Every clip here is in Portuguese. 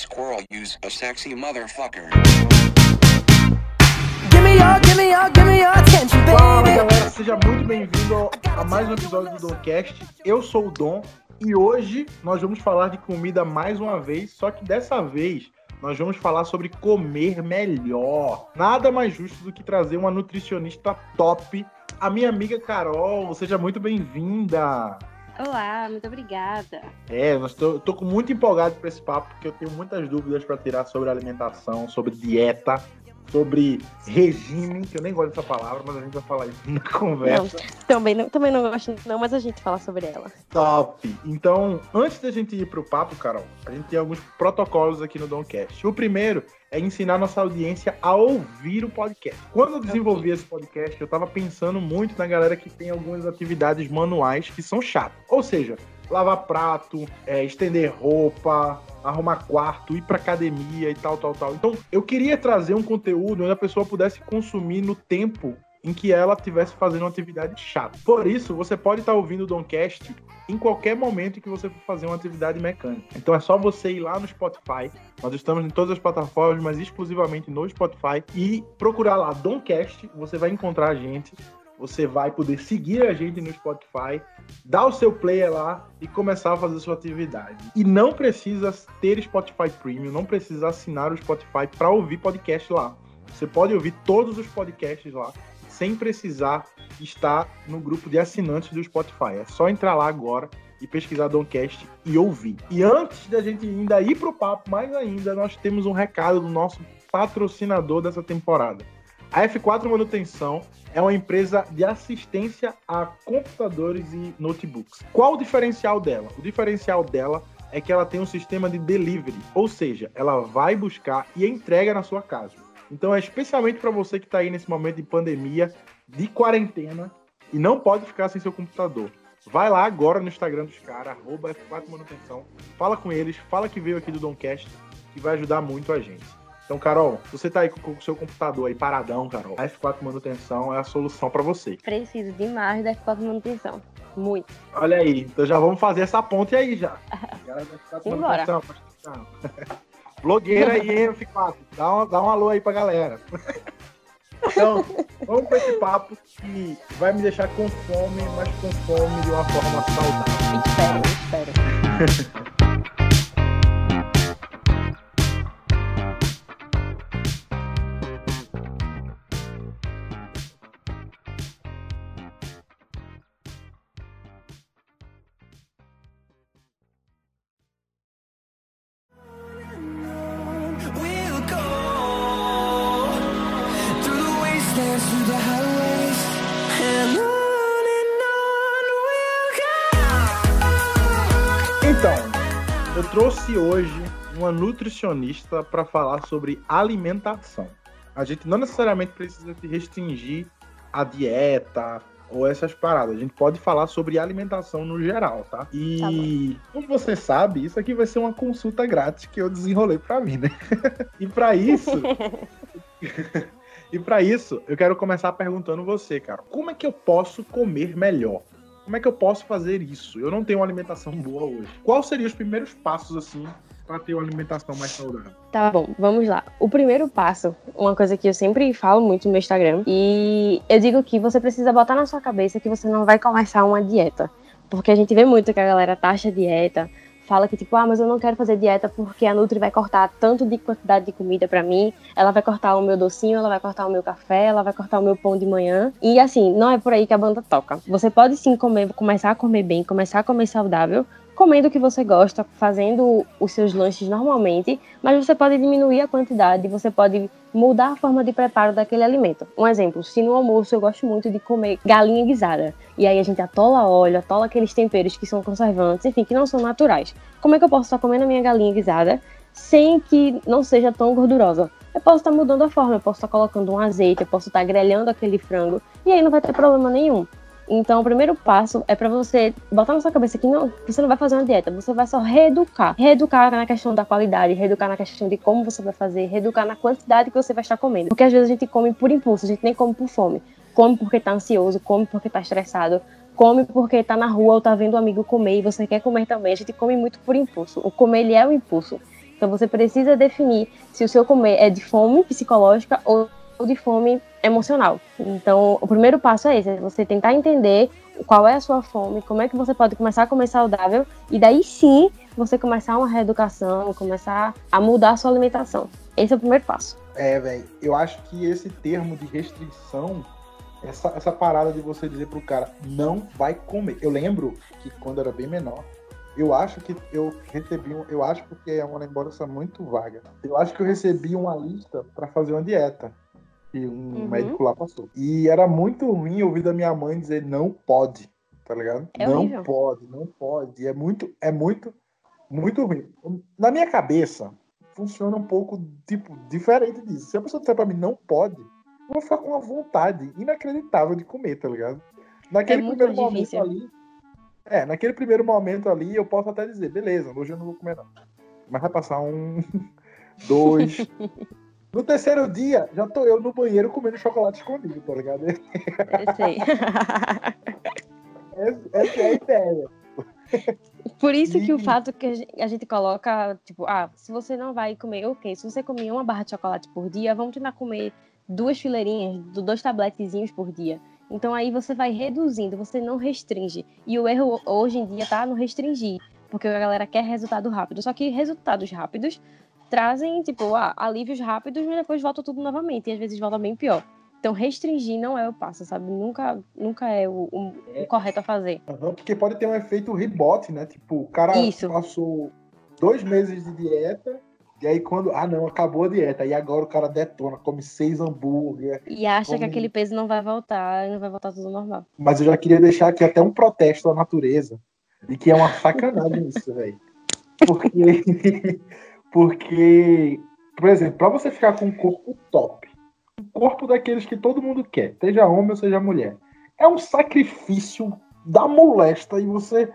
squirrel use a sexy motherfucker. Fala galera, seja muito bem-vindo a mais um episódio do Domcast. Eu sou o Dom e hoje nós vamos falar de comida mais uma vez, só que dessa vez nós vamos falar sobre comer melhor. Nada mais justo do que trazer uma nutricionista top, a minha amiga Carol. Seja muito bem-vinda. Olá, muito obrigada. É, eu tô, tô muito empolgado para esse papo, porque eu tenho muitas dúvidas para tirar sobre alimentação, sobre dieta, sobre regime, que eu nem gosto dessa palavra, mas a gente vai falar isso na conversa. Também não, também não gosto, não, mas a gente fala sobre ela. Top! Então, antes da gente ir pro papo, Carol, a gente tem alguns protocolos aqui no Domcast. O primeiro é ensinar nossa audiência a ouvir o podcast. Quando eu desenvolvi esse podcast, eu tava pensando muito na galera que tem algumas atividades manuais que são chatas. Ou seja, lavar prato, é, estender roupa, arrumar quarto, ir pra academia e tal, tal, tal. Então, eu queria trazer um conteúdo onde a pessoa pudesse consumir no tempo em que ela estivesse fazendo uma atividade chata. Por isso, você pode estar ouvindo o Domcast em qualquer momento em que você for fazer uma atividade mecânica. Então é só você ir lá no Spotify. Nós estamos em todas as plataformas, mas exclusivamente no Spotify e procurar lá Domcast, você vai encontrar a gente. Você vai poder seguir a gente no Spotify, dar o seu play lá e começar a fazer sua atividade. E não precisa ter Spotify Premium, não precisa assinar o Spotify para ouvir podcast lá. Você pode ouvir todos os podcasts lá sem precisar estar no grupo de assinantes do Spotify. É só entrar lá agora e pesquisar Doncast e ouvir. E antes da gente ainda ir pro papo, mais ainda, nós temos um recado do nosso patrocinador dessa temporada. A F4 Manutenção é uma empresa de assistência a computadores e notebooks. Qual o diferencial dela? O diferencial dela é que ela tem um sistema de delivery, ou seja, ela vai buscar e entrega na sua casa. Então é especialmente para você que está aí nesse momento de pandemia, de quarentena e não pode ficar sem seu computador. Vai lá agora no Instagram dos caras, arroba F4 Manutenção, fala com eles, fala que veio aqui do Domcast, que vai ajudar muito a gente. Então, Carol, você tá aí com o seu computador aí paradão, Carol, a F4 Manutenção é a solução para você. Preciso demais da F4 manutenção. Muito. Olha aí, então já vamos fazer essa ponte aí já. Galera da F4 Simbora. Manutenção, presta atenção. Blogueira aí, hein, F4. Dá um, dá um alô aí pra galera. Então, vamos pra esse papo que vai me deixar com fome, mas com fome de uma forma saudável. Espero, espero. trouxe hoje uma nutricionista para falar sobre alimentação. A gente não necessariamente precisa se restringir à dieta ou essas paradas. A gente pode falar sobre alimentação no geral, tá? E como você sabe, isso aqui vai ser uma consulta grátis que eu desenrolei para mim, né? e para isso, e para isso, eu quero começar perguntando você, cara, como é que eu posso comer melhor? Como é que eu posso fazer isso? Eu não tenho uma alimentação boa hoje. Quais seriam os primeiros passos assim para ter uma alimentação mais saudável? Tá bom, vamos lá. O primeiro passo, uma coisa que eu sempre falo muito no meu Instagram, e eu digo que você precisa botar na sua cabeça que você não vai começar uma dieta. Porque a gente vê muito que a galera taxa dieta, fala que tipo, ah, mas eu não quero fazer dieta porque a Nutri vai cortar tanto de quantidade de comida pra mim, ela vai cortar o meu docinho, ela vai cortar o meu café, ela vai cortar o meu pão de manhã. E assim, não é por aí que a banda toca. Você pode sim comer, começar a comer bem, começar a comer saudável, comendo o que você gosta, fazendo os seus lanches normalmente, mas você pode diminuir a quantidade, você pode mudar a forma de preparo daquele alimento. Um exemplo, se no almoço eu gosto muito de comer galinha guisada, e aí a gente atola óleo, atola aqueles temperos que são conservantes, enfim, que não são naturais. Como é que eu posso estar comendo a minha galinha guisada sem que não seja tão gordurosa? Eu posso estar mudando a forma, eu posso estar colocando um azeite, eu posso estar grelhando aquele frango, e aí não vai ter problema nenhum. Então, o primeiro passo é para você botar na sua cabeça que não, você não vai fazer uma dieta, você vai só reeducar. Reeducar na questão da qualidade, reeducar na questão de como você vai fazer, reeducar na quantidade que você vai estar comendo. Porque às vezes a gente come por impulso, a gente nem come por fome. Come porque tá ansioso, come porque tá estressado, come porque tá na rua ou tá vendo um amigo comer e você quer comer também. A gente come muito por impulso. O comer ele é o impulso. Então você precisa definir se o seu comer é de fome psicológica ou de fome emocional. Então, o primeiro passo é esse, é você tentar entender qual é a sua fome, como é que você pode começar a comer saudável e daí sim você começar uma reeducação, começar a mudar a sua alimentação. Esse é o primeiro passo. É, velho, eu acho que esse termo de restrição, essa, essa parada de você dizer pro cara, não vai comer. Eu lembro que quando era bem menor, eu acho que eu recebi, um, eu acho porque é uma lembrança muito vaga. Eu acho que eu recebi uma lista para fazer uma dieta que um Uhum. médico lá passou. E era muito ruim ouvir da minha mãe dizer não pode, tá ligado? É não horrível. pode, não pode. E é muito, é muito, muito ruim. Na minha cabeça, funciona um pouco, tipo, diferente disso. Se a pessoa disser pra mim não pode, eu vou ficar com uma vontade inacreditável de comer, tá ligado? Naquele É primeiro mais momento difícil. ali. É, naquele primeiro momento ali, eu posso até dizer, beleza, hoje eu não vou comer não. Mas vai passar um, dois. No terceiro dia, já tô eu no banheiro comendo chocolate escondido, tá ligado? Eu sei. Essa, essa é a ideia. Por isso que o E- fato que a gen- a gente coloca, tipo, ah, se você não vai comer, ok, se você comer uma barra de chocolate por dia, vamos tentar comer duas fileirinhas, do- dois tabletezinhos por dia. Então aí você vai reduzindo, você não restringe. E o erro hoje em dia tá no restringir, porque a galera quer resultado rápido. Só que resultados rápidos trazem, tipo, ah, alívios rápidos, mas depois volta tudo novamente, e às vezes volta bem pior. Então restringir não é o passo, sabe? Nunca, nunca é o, o- o correto a fazer. Porque pode ter um efeito rebote, né? Tipo, o cara Isso. passou dois meses de dieta, e aí quando. Ah, não, acabou a dieta. E agora o cara detona, come seis hambúrguer. E acha que Como- aquele peso não vai voltar e não vai voltar tudo normal. Mas eu já queria deixar aqui até um protesto à natureza. De que é uma sacanagem isso, velho. Porque. Porque. Por exemplo, pra você ficar com um corpo top, um corpo daqueles que todo mundo quer, seja homem ou seja mulher, é um sacrifício da molesta e você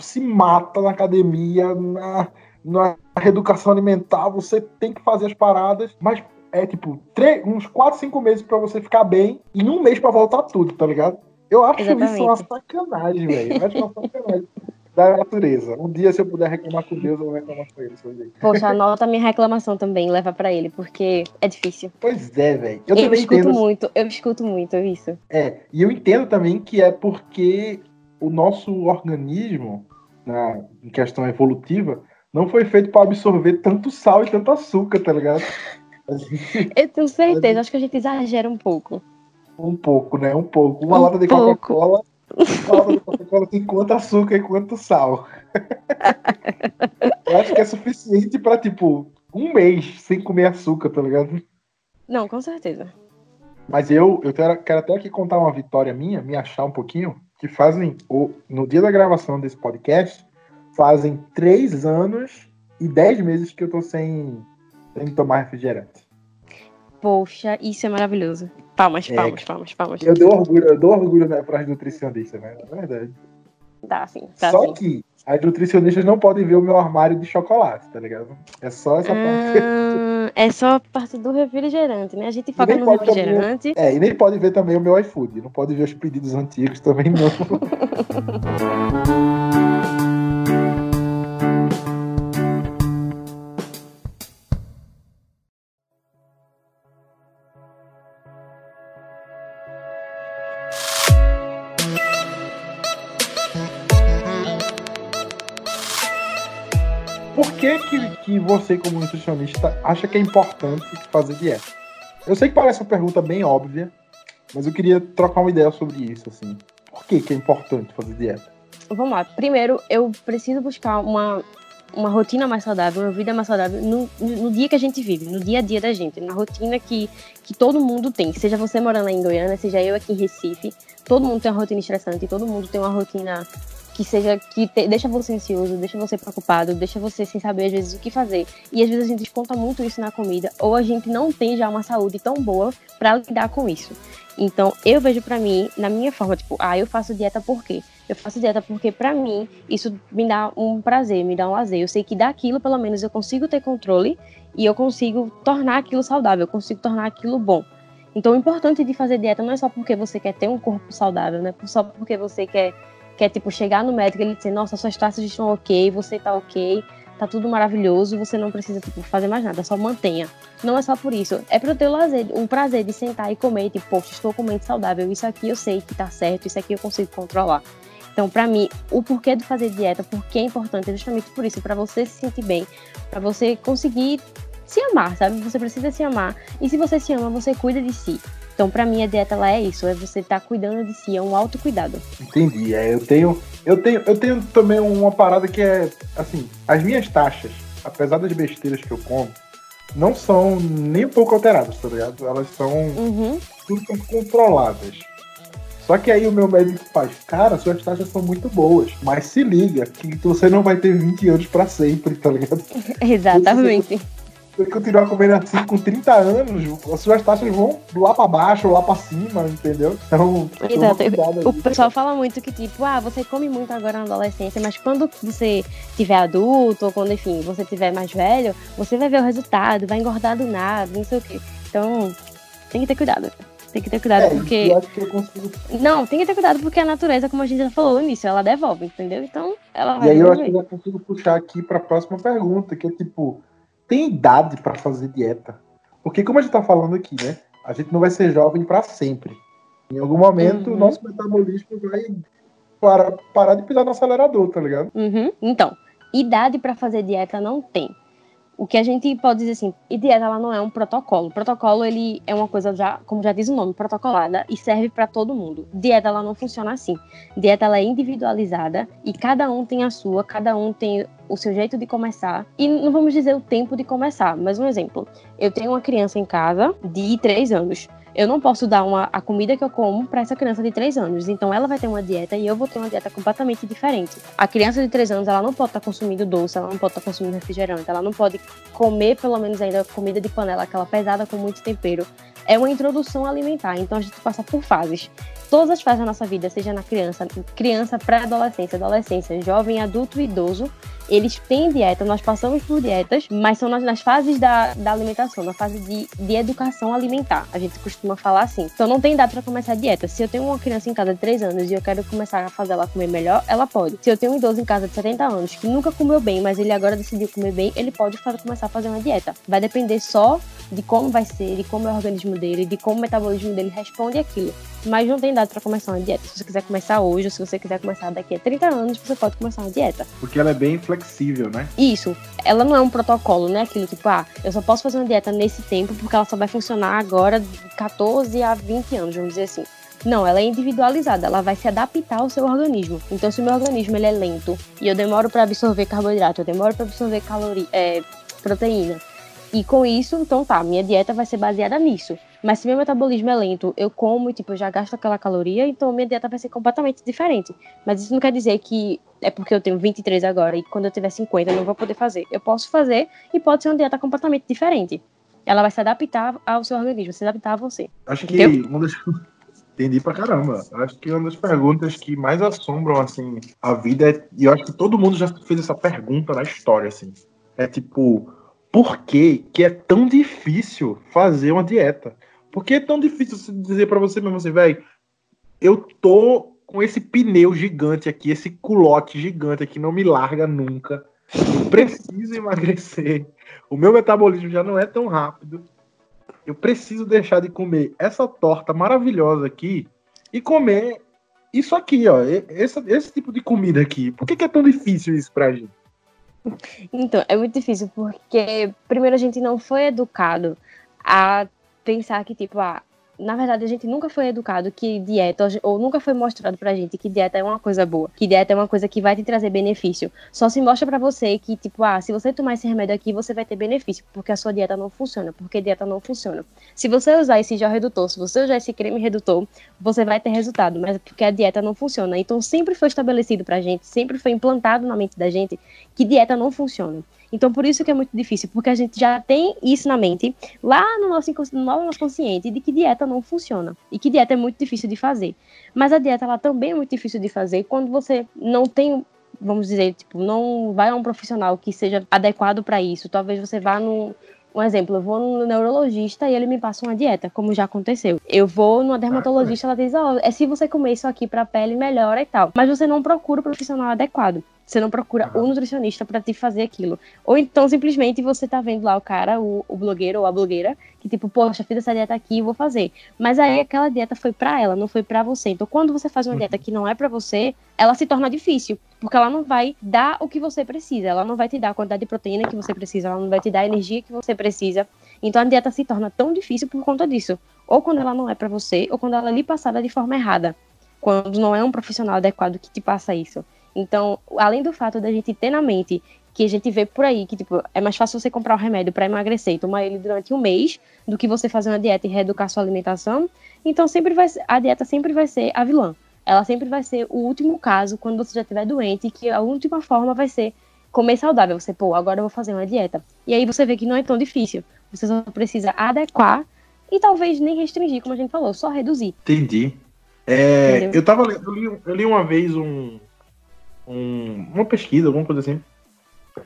se mata na academia, na, na reeducação alimentar, você tem que fazer as paradas, mas é tipo três, uns 4, 5 meses pra você ficar bem e um mês pra voltar tudo, tá ligado? Eu acho isso uma Exatamente. sacanagem, velho. Eu acho uma sacanagem da natureza. Um dia, se eu puder reclamar com Deus, eu vou reclamar com ele. sobre isso. Poxa, anota a minha reclamação também, leva pra ele, porque é difícil. Pois é, velho. Eu Eu, também escuto entendo. muito, eu escuto muito isso. É, e eu entendo também que é porque o nosso organismo, na, em questão evolutiva, não foi feito para absorver tanto sal e tanto açúcar, tá ligado? Gente- Eu tenho certeza, acho que a gente exagera um pouco. Um pouco, né? Um pouco. Uma Um lata de. Coca-Cola. Coca-Cola tem quanto açúcar e quanto sal. eu acho que é suficiente pra, tipo, um mês sem comer açúcar, tá ligado? Não, com certeza. Mas eu, eu quero, quero até aqui contar uma vitória minha, me achar um pouquinho, que fazem, o, no dia da gravação desse podcast, fazem três anos e dez meses que eu tô sem, sem tomar refrigerante. Poxa, isso é maravilhoso. Palmas, É. palmas, palmas, palmas. Eu dou orgulho, eu dou orgulho né, para as nutricionistas, né? É verdade. Dá sim, tá só sim. que as nutricionistas não podem ver o meu armário de chocolate, tá ligado? É só essa parte. Ah, é só parte do refrigerante, né? A gente foca no refrigerante. É, e nem pode ver também o meu iFood. Não pode ver os pedidos antigos também, não. você, como nutricionista, acha que é importante fazer dieta? Eu sei que parece uma pergunta bem óbvia, mas eu queria trocar uma ideia sobre isso, assim. Por que, que é importante fazer dieta? Vamos lá. Primeiro, eu preciso buscar uma, uma rotina mais saudável, uma vida mais saudável no, no dia que a gente vive, no dia a dia da gente, na rotina que, que todo mundo tem. Seja você morando aí em Goiânia, seja eu aqui em Recife, todo mundo tem uma rotina estressante, todo mundo tem uma rotina que seja que te- deixa você ansioso, deixa você preocupado, deixa você sem saber às vezes o que fazer. E às vezes a gente desconta muito isso na comida, ou a gente não tem já uma saúde tão boa para lidar com isso. Então, eu vejo pra mim, na minha forma, tipo, ah, eu faço dieta por quê? Eu faço dieta porque, pra mim, isso me dá um prazer, me dá um lazer. Eu sei que daquilo, pelo menos, eu consigo ter controle e eu consigo tornar aquilo saudável, eu consigo tornar aquilo bom. Então, o importante de fazer dieta não é só porque você quer ter um corpo saudável, não é só porque você quer, quer tipo, chegar no médico e ele dizer, nossa, suas taxas estão ok, você tá ok. tá tudo maravilhoso, você não precisa tipo, fazer mais nada, só mantenha. Não é só por isso, é para ter o lazer, o prazer de sentar e comer, tipo, poxa, estou comendo saudável, isso aqui eu sei que tá certo, isso aqui eu consigo controlar. Então, para mim, o porquê de fazer dieta, porque é importante, é justamente por isso, para você se sentir bem, para você conseguir se amar, sabe? Você precisa se amar. E se você se ama, você cuida de si. Então, para mim, a dieta ela é isso, é você estar tá cuidando de si, é um autocuidado. Entendi. É, eu tenho, eu tenho, eu tenho também uma parada que é assim, as minhas taxas, apesar das besteiras que eu como, não são nem um pouco alteradas, tá ligado? Elas são uhum. tudo são controladas. Só que aí o meu médico faz, cara, suas taxas são muito boas, mas se liga que você não vai ter 20 anos para sempre, tá ligado? Exatamente. Se você continuar comendo assim com 30 anos, as suas taxas vão lá para baixo, lá para cima, entendeu? Então, Exato. O pessoal fala muito que, tipo, ah, você come muito agora na adolescência, mas quando você tiver adulto, ou quando, enfim, você tiver mais velho, você vai ver o resultado, vai engordar do nada, não sei o quê. Então, tem que ter cuidado. Tem que ter cuidado é, porque. Consigo... Não, tem que ter cuidado porque a natureza, como a gente já falou no início, ela devolve, entendeu? Então, ela vai. E aí eu acho que eu já consigo puxar aqui para a próxima pergunta, que é tipo, tem idade para fazer dieta? Porque como a gente tá falando aqui, né? A gente não vai ser jovem para sempre. Em algum momento, o Uhum. nosso metabolismo vai parar, parar de pisar no acelerador, tá ligado? Uhum. Então, idade para fazer dieta não tem. O que a gente pode dizer assim, e dieta ela não é um protocolo. Protocolo ele é uma coisa já, como já diz o nome, protocolada e serve para todo mundo. Dieta ela não funciona assim. Dieta ela é individualizada e cada um tem a sua, cada um tem o seu jeito de começar. E não vamos dizer o tempo de começar, mas um exemplo. Eu tenho uma criança em casa de 3 anos. Eu não posso dar uma, a comida que eu como para essa criança de 3 anos. Então ela vai ter uma dieta e eu vou ter uma dieta completamente diferente. A criança de 3 anos, ela não pode estar consumindo doce, ela não pode estar consumindo refrigerante, ela não pode comer pelo menos ainda comida de panela, aquela pesada com muito tempero. É uma introdução alimentar, então a gente passa por fases. Todas as fases da nossa vida, seja na criança, criança, pré-adolescência, adolescência, jovem, adulto e idoso, eles têm dieta, nós passamos por dietas, mas são nas, nas fases da, da alimentação, na fase de, de educação alimentar. A gente costuma falar assim. Então não tem data para começar a dieta. Se eu tenho uma criança em casa de 3 anos e eu quero começar a fazer ela comer melhor, ela pode. Se eu tenho um idoso em casa de 70 anos que nunca comeu bem, mas ele agora decidiu comer bem, ele pode começar a fazer uma dieta. Vai depender só de como vai ser, de como é o organismo dele, de como o metabolismo dele responde aquilo. Mas não tem data para começar uma dieta. Se você quiser começar hoje, ou se você quiser começar daqui a 30 anos, você pode começar uma dieta. Porque ela é bem flexível, né? Isso, ela não é um protocolo, né? Aquilo tipo, ah, eu só posso fazer uma dieta nesse tempo porque ela só vai funcionar agora de 14 a 20 anos, vamos dizer assim. Não, ela é individualizada, ela vai se adaptar ao seu organismo. Então, se o meu organismo ele é lento e eu demoro para absorver carboidrato, eu demoro para absorver caloria, é, proteína, e com isso, então tá, minha dieta vai ser baseada nisso. Mas se meu metabolismo é lento, eu como e tipo, eu já gasto aquela caloria, então minha dieta vai ser completamente diferente. Mas isso não quer dizer que é porque eu tenho 23 agora e quando eu tiver 50 eu não vou poder fazer. Eu posso fazer e pode ser uma dieta completamente diferente. Ela vai se adaptar ao seu organismo, se adaptar a você. Acho que Entendeu? uma das... Entendi pra caramba. Acho que uma das perguntas que mais assombram, assim, a vida é... E eu acho que todo mundo já fez essa pergunta na história, assim. É tipo, por que que é tão difícil fazer uma dieta? Por que é tão difícil dizer pra você mesmo assim, velho, eu tô com esse pneu gigante aqui, esse culote gigante aqui, não me larga nunca. Eu preciso emagrecer. O meu metabolismo já não é tão rápido. Eu preciso deixar de comer essa torta maravilhosa aqui e comer isso aqui, ó. Esse, esse tipo de comida aqui. Por que, que é tão difícil isso pra gente? Então, é muito difícil porque, primeiro, a gente não foi educado a pensar que, tipo, ah, na verdade, a gente nunca foi educado que dieta, ou nunca foi mostrado pra gente que dieta é uma coisa boa, que dieta é uma coisa que vai te trazer benefício. Só se mostra pra você que, tipo, ah, se você tomar esse remédio aqui, você vai ter benefício, porque a sua dieta não funciona, porque dieta não funciona. Se você usar esse gel redutor, se você usar esse creme redutor, você vai ter resultado, mas é porque a dieta não funciona. Então, sempre foi estabelecido pra gente, sempre foi implantado na mente da gente que dieta não funciona. Então, por isso que é muito difícil, porque a gente já tem isso na mente, lá no nosso, no nosso consciente, de que dieta não funciona. E que dieta é muito difícil de fazer. Mas a dieta, ela também é muito difícil de fazer quando você não tem, vamos dizer, tipo, não vai a um profissional que seja adequado para isso. Talvez você vá num. Um exemplo, eu vou no neurologista e ele me passa uma dieta, como já aconteceu. Eu vou numa dermatologista, ela diz, ó, é se você comer isso aqui pra pele, melhora e tal. Mas você não procura o profissional adequado. Você não procura o nutricionista para te fazer aquilo. Ou então, simplesmente, você tá vendo lá o cara, o, o blogueiro ou a blogueira, que tipo, poxa, fiz essa dieta aqui e vou fazer. Mas aí aquela dieta foi para ela, não foi para você. Então, quando você faz uma Uhum. dieta que não é para você, ela se torna difícil. Porque ela não vai dar o que você precisa. Ela não vai te dar a quantidade de proteína que você precisa. Ela não vai te dar a energia que você precisa. Então, a dieta se torna tão difícil por conta disso. Ou quando ela não é para você, ou quando ela é lhe passada de forma errada. Quando não é um profissional adequado que te passa isso. Então, além do fato da gente ter na mente que a gente vê por aí que tipo é mais fácil você comprar um remédio para emagrecer e tomar ele durante um mês do que você fazer uma dieta e reeducar sua alimentação, então sempre vai ser, a dieta sempre vai ser a vilã. Ela sempre vai ser o último caso quando você já estiver doente, que a última forma vai ser comer saudável. Você, pô, agora eu vou fazer uma dieta. E aí você vê que não é tão difícil. Você só precisa adequar e talvez nem restringir, como a gente falou, só reduzir. Entendi. É, eu tava eu li, eu li uma vez um, um- uma pesquisa, alguma coisa assim,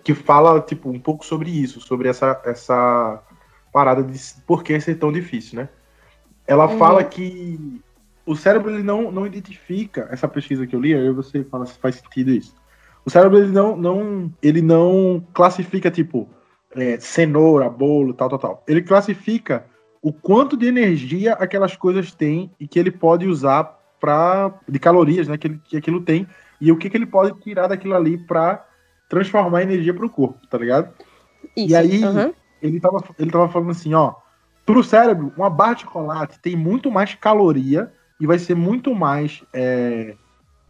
que fala tipo um pouco sobre isso, sobre essa essa parada de por que ser tão difícil, né? Ela Uhum. fala que o cérebro ele não, não identifica essa pesquisa que eu li, aí você fala se faz sentido isso. O cérebro ele não, não ele não classifica tipo é, cenoura, bolo, tal, tal, tal. Ele classifica o quanto de energia aquelas coisas têm e que ele pode usar para de calorias, né, que, ele, que aquilo tem e o que, que ele pode tirar daquilo ali para transformar energia para o corpo, tá ligado? Isso. E aí- Uhum. Ele tava, ele tava falando assim, ó, pro cérebro, uma barra de chocolate tem muito mais caloria e vai ser muito mais é,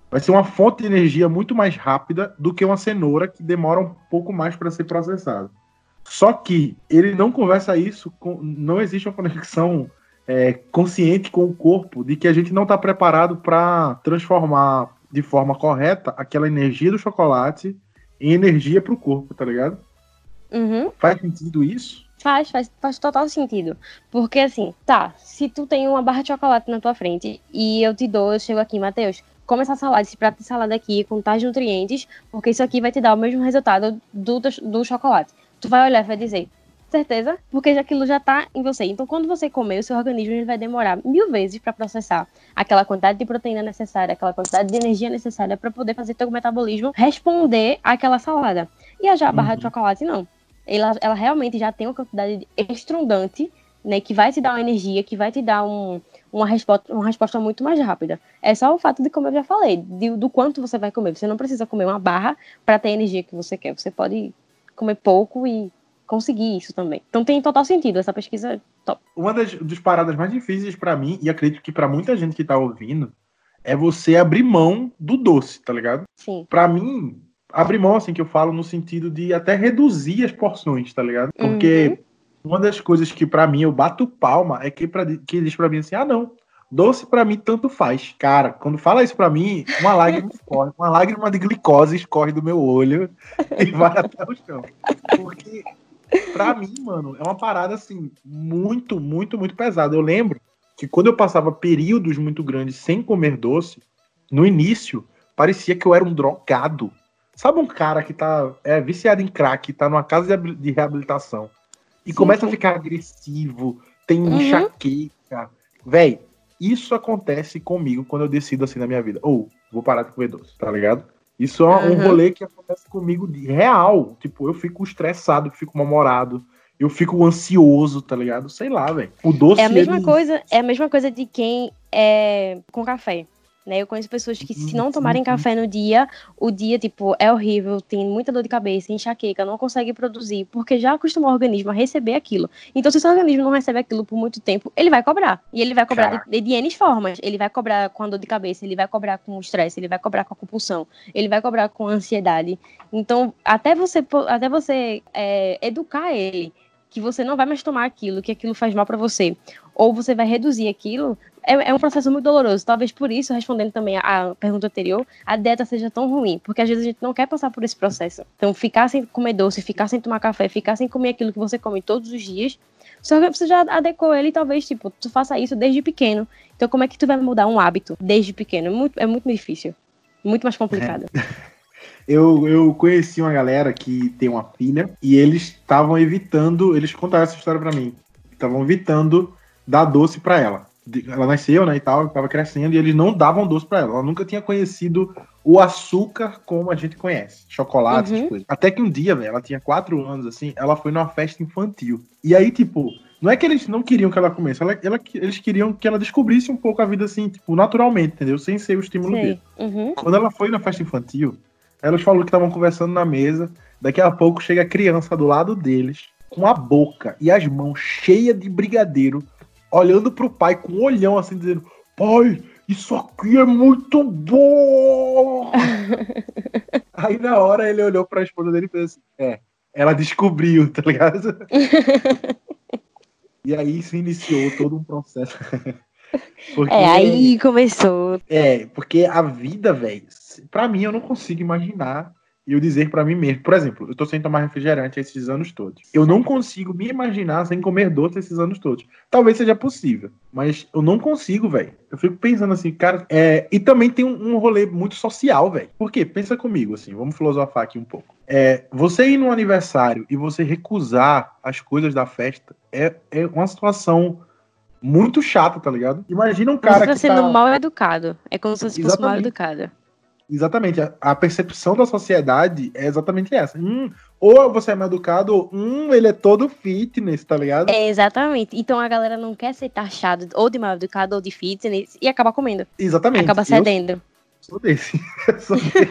vai ser uma fonte de energia muito mais rápida do que uma cenoura que demora um pouco mais para ser processada. Só que ele não conversa isso, com, não existe uma conexão é, consciente com o corpo de que a gente não está preparado para transformar de forma correta aquela energia do chocolate em energia para o corpo, tá ligado? Uhum. Faz sentido isso? Faz, faz, faz total sentido. Porque assim, tá, se tu tem uma barra de chocolate na tua frente e eu te dou, eu chego aqui, Matheus, come essa salada, esse prato de salada aqui com tais nutrientes, porque isso aqui vai te dar o mesmo resultado do, do chocolate. Tu vai olhar e vai dizer, certeza? Porque aquilo já tá em você. Então, quando você comer, o seu organismo ele vai demorar mil vezes para processar aquela quantidade de proteína necessária, aquela quantidade de energia necessária para poder fazer teu metabolismo responder àquela salada. E a, já a barra de chocolate, não ela, ela realmente já tem uma quantidade estrondante, né, que vai te dar uma energia, que vai te dar um, uma, resposta, uma resposta muito mais rápida. É só o fato de, como eu já falei, de- do quanto você vai comer. Você não precisa comer uma barra para ter a energia que você quer. Você pode comer pouco e conseguir isso também. Então tem total sentido. Essa pesquisa é top. Uma das dos paradas mais difíceis pra mim, e acredito que pra muita gente que tá ouvindo, é você abrir mão do doce, tá ligado? Sim. Pra mim, abrir mão, assim, que eu falo no sentido de até reduzir as porções, tá ligado? Porque uma das coisas que pra mim eu bato palma é que, pra, que diz pra mim assim, ah, não, doce pra mim tanto faz. Cara, quando fala isso pra mim, uma lágrima escorre, uma lágrima de glicose escorre do meu olho e vai até o chão. Porque pra mim, mano, é uma parada assim, muito, muito, muito pesada. Eu lembro que quando eu passava períodos muito grandes sem comer doce, no início, parecia que eu era um drogado. Sabe um cara que tá é, viciado em crack, tá numa casa de reabilitação e Sim, começa a ficar agressivo, tem Uhum. enxaqueca. Véi, isso acontece comigo quando eu decido assim na minha vida. Ou, vou parar de comer doce, tá ligado? Isso é um Uhum. rolê que acontece comigo de real. Tipo, eu fico estressado, fico mal-humorado, eu fico ansioso, tá ligado? Sei lá, velho. O doce É a mesma ele- coisa, é a mesma coisa de quem é com café. Né? Eu conheço pessoas que, se não Sim, tomarem café no dia, o dia, tipo, é horrível, tem muita dor de cabeça, enxaqueca, não consegue produzir, porque já acostumou o organismo a receber aquilo. Então, se o seu organismo não recebe aquilo por muito tempo, ele vai cobrar. E ele vai cobrar de, de N formas. Ele vai cobrar com a dor de cabeça, ele vai cobrar com o estresse, ele vai cobrar com a compulsão, ele vai cobrar com a ansiedade. Então, até você, até você é, educar ele que você não vai mais tomar aquilo, que aquilo faz mal para você, ou você vai reduzir aquilo, é, é um processo muito doloroso. Talvez por isso, respondendo também a pergunta anterior, a dieta seja tão ruim, porque às vezes a gente não quer passar por esse processo. Então, ficar sem comer doce, ficar sem tomar café, ficar sem comer aquilo que você come todos os dias, só que você já adequou ele, talvez, tipo, tu faça isso desde pequeno. Então, como é que tu vai mudar um hábito desde pequeno? É muito, é muito difícil. Muito mais complicado. Eu, eu conheci uma galera que tem uma filha e eles estavam evitando, eles contaram essa história pra mim. Estavam evitando dar doce pra ela. ela nasceu, né, e tal, tava crescendo, e eles não davam doce pra ela. Ela nunca tinha conhecido o açúcar como a gente conhece, chocolate, Uhum. essas coisas. Até que um dia, velho, ela tinha quatro anos, assim, ela foi numa festa infantil. E aí, tipo, não é que eles não queriam que ela comesse, ela, ela- eles queriam que ela descobrisse um pouco a vida, assim, tipo, naturalmente, entendeu? Sem ser o estímulo dele. Sei. Uhum. Quando ela foi na festa infantil, elas falaram que estavam conversando na mesa. Daqui a pouco chega a criança do lado deles, com a boca e as mãos cheias de brigadeiro, olhando pro pai com um olhão assim, dizendo: Pai, isso aqui é muito bom! Aí na hora ele olhou pra esposa dele e fez assim: É, ela descobriu, tá ligado? e aí se iniciou todo um processo. Porque- É, aí começou. é, porque a vida, velho, pra mim eu não consigo imaginar e eu dizer pra mim mesmo. Por exemplo, eu tô sem tomar refrigerante esses anos todos. Eu não consigo me imaginar sem comer doce esses anos todos. Talvez seja possível, mas eu não consigo, velho. Eu fico pensando assim, cara, é... e também tem um, um rolê muito social, velho. Por quê? Pensa comigo, assim, vamos filosofar aqui um pouco. É, você ir num aniversário e você recusar as coisas da festa é, é uma situação muito chata, tá ligado? Imagina um Você cara tá que sendo tá... mal educado. É como se você fosse mal Exatamente. Exatamente. A, a percepção da sociedade é exatamente essa. Hum, ou você é mal educado, ou hum, ele é todo fitness, tá ligado? É, exatamente. Então a galera não quer ser taxado ou de mal educado ou de fitness e acaba comendo. Exatamente. Acaba Eu cedendo. sou desse. Eu sou desse.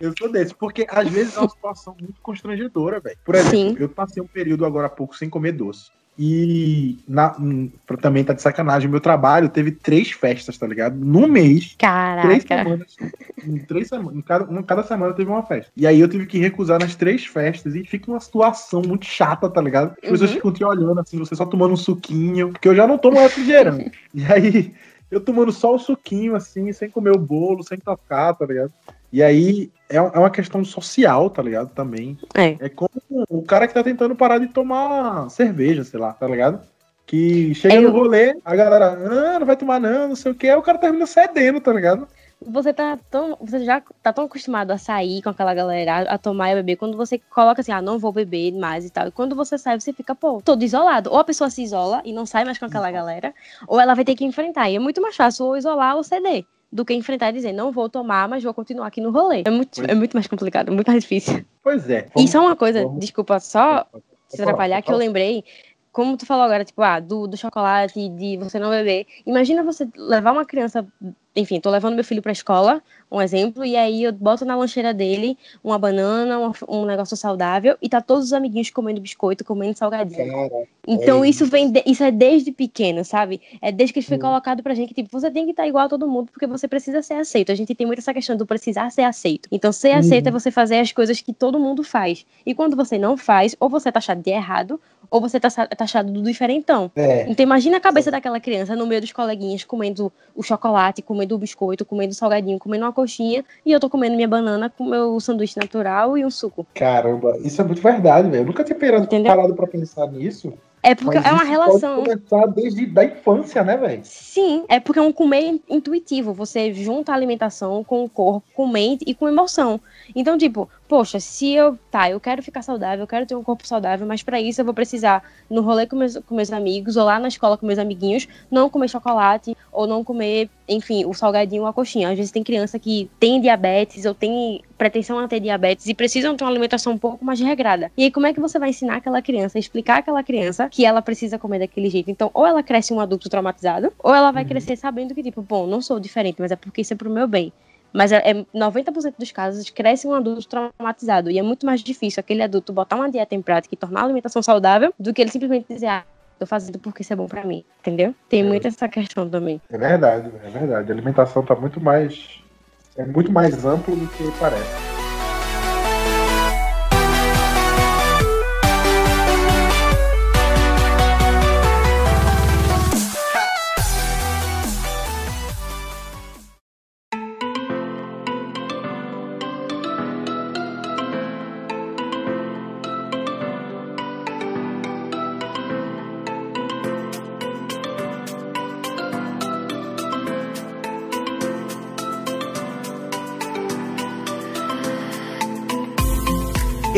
Eu sou desse, porque às vezes é uma situação muito constrangedora, velho. Por exemplo, Sim. eu passei um período agora há pouco sem comer doce. E na, hum, também tá de sacanagem, meu trabalho teve três festas, tá ligado? Num mês, três Caraca. semanas. Em três semanas. Em cada, em cada semana teve uma festa. E aí eu tive que recusar nas três festas. E fica uma situação muito chata, tá ligado? As pessoas Uhum. ficam te olhando assim, você só tomando um suquinho. Porque eu já não tomo refrigerante. e aí, eu tomando só o suquinho, assim, sem comer o bolo, sem tocar, tá ligado? E aí é, é uma questão social, tá ligado? Também. É. É como o cara que tá tentando parar de tomar cerveja, sei lá, tá ligado? Que chega É, no rolê, a galera, ah, não vai tomar não, não sei o que, aí o cara termina cedendo, tá ligado? Você tá tão. Você já tá tão acostumado a sair com aquela galera, a, a tomar e a beber, quando você coloca assim, ah, não vou beber mais e tal. E quando você sai, você fica, pô, todo isolado. Ou a pessoa se isola e não sai mais com aquela galera, ou ela vai ter que enfrentar. E é muito mais fácil ou isolar ou ceder. Do que enfrentar e dizer, não vou tomar, mas vou continuar aqui no rolê. É muito, Pois- é muito mais complicado, muito mais difícil. Pois é. E só uma coisa, vamos- desculpa, só se atrapalhar, que eu lembrei, como tu falou agora, tipo, ah, do, do chocolate, de você não beber. Imagina você levar uma criança, enfim, tô levando meu filho pra escola, um exemplo, e aí eu boto na lancheira dele uma banana, uma- um negócio saudável, e tá todos os amiguinhos comendo biscoito, comendo salgadinho. Cara, Então é isso vem, de- isso é desde pequeno, sabe? É desde que foi Hum. colocado pra gente que tipo, você tem que estar igual a todo mundo porque você precisa ser aceito. A gente tem muito essa questão do precisar ser aceito. Então ser aceito é Uhum. você fazer as coisas que todo mundo faz. E quando você não faz, ou você é taxado de errado, ou você tá taxado do diferentão. é. Então imagina a cabeça daquela criança no meio dos coleguinhas comendo o chocolate, comendo o biscoito, comendo o salgadinho, comendo uma coxinha, e eu tô comendo minha banana com meu sanduíche natural e um suco. Caramba, isso é muito verdade, velho. Eu nunca tinha parado, Entendeu? parado pra pensar nisso. É porque mas é uma relação. Pode começar desde da infância, né, velho? Sim, é porque é um comer intuitivo. Você junta a alimentação com o corpo, com mente e com emoção. Então, tipo, poxa, se eu. Tá, eu quero ficar saudável, eu quero ter um corpo saudável, mas pra isso eu vou precisar, no rolê com meus, com meus amigos, ou lá na escola com meus amiguinhos, não comer chocolate, ou não comer, enfim, o salgadinho ou a coxinha. Às vezes tem criança que tem diabetes ou tem pretensão a ter diabetes e precisam ter uma alimentação um pouco mais regrada. E aí, como é que você vai ensinar aquela criança, explicar àquela criança que ela precisa comer daquele jeito? Então, ou ela cresce um adulto traumatizado, ou ela vai Uhum. crescer sabendo que, tipo, bom, não sou diferente, mas é porque isso é pro meu bem. Mas é, é 90% dos casos cresce um adulto traumatizado. E é muito mais difícil aquele adulto botar uma dieta em prática e tornar a alimentação saudável do que ele simplesmente dizer, ah, tô fazendo porque isso é bom pra mim. Entendeu? Tem É. muito essa questão também. É verdade, é verdade. A alimentação tá muito mais. É muito mais amplo do que parece.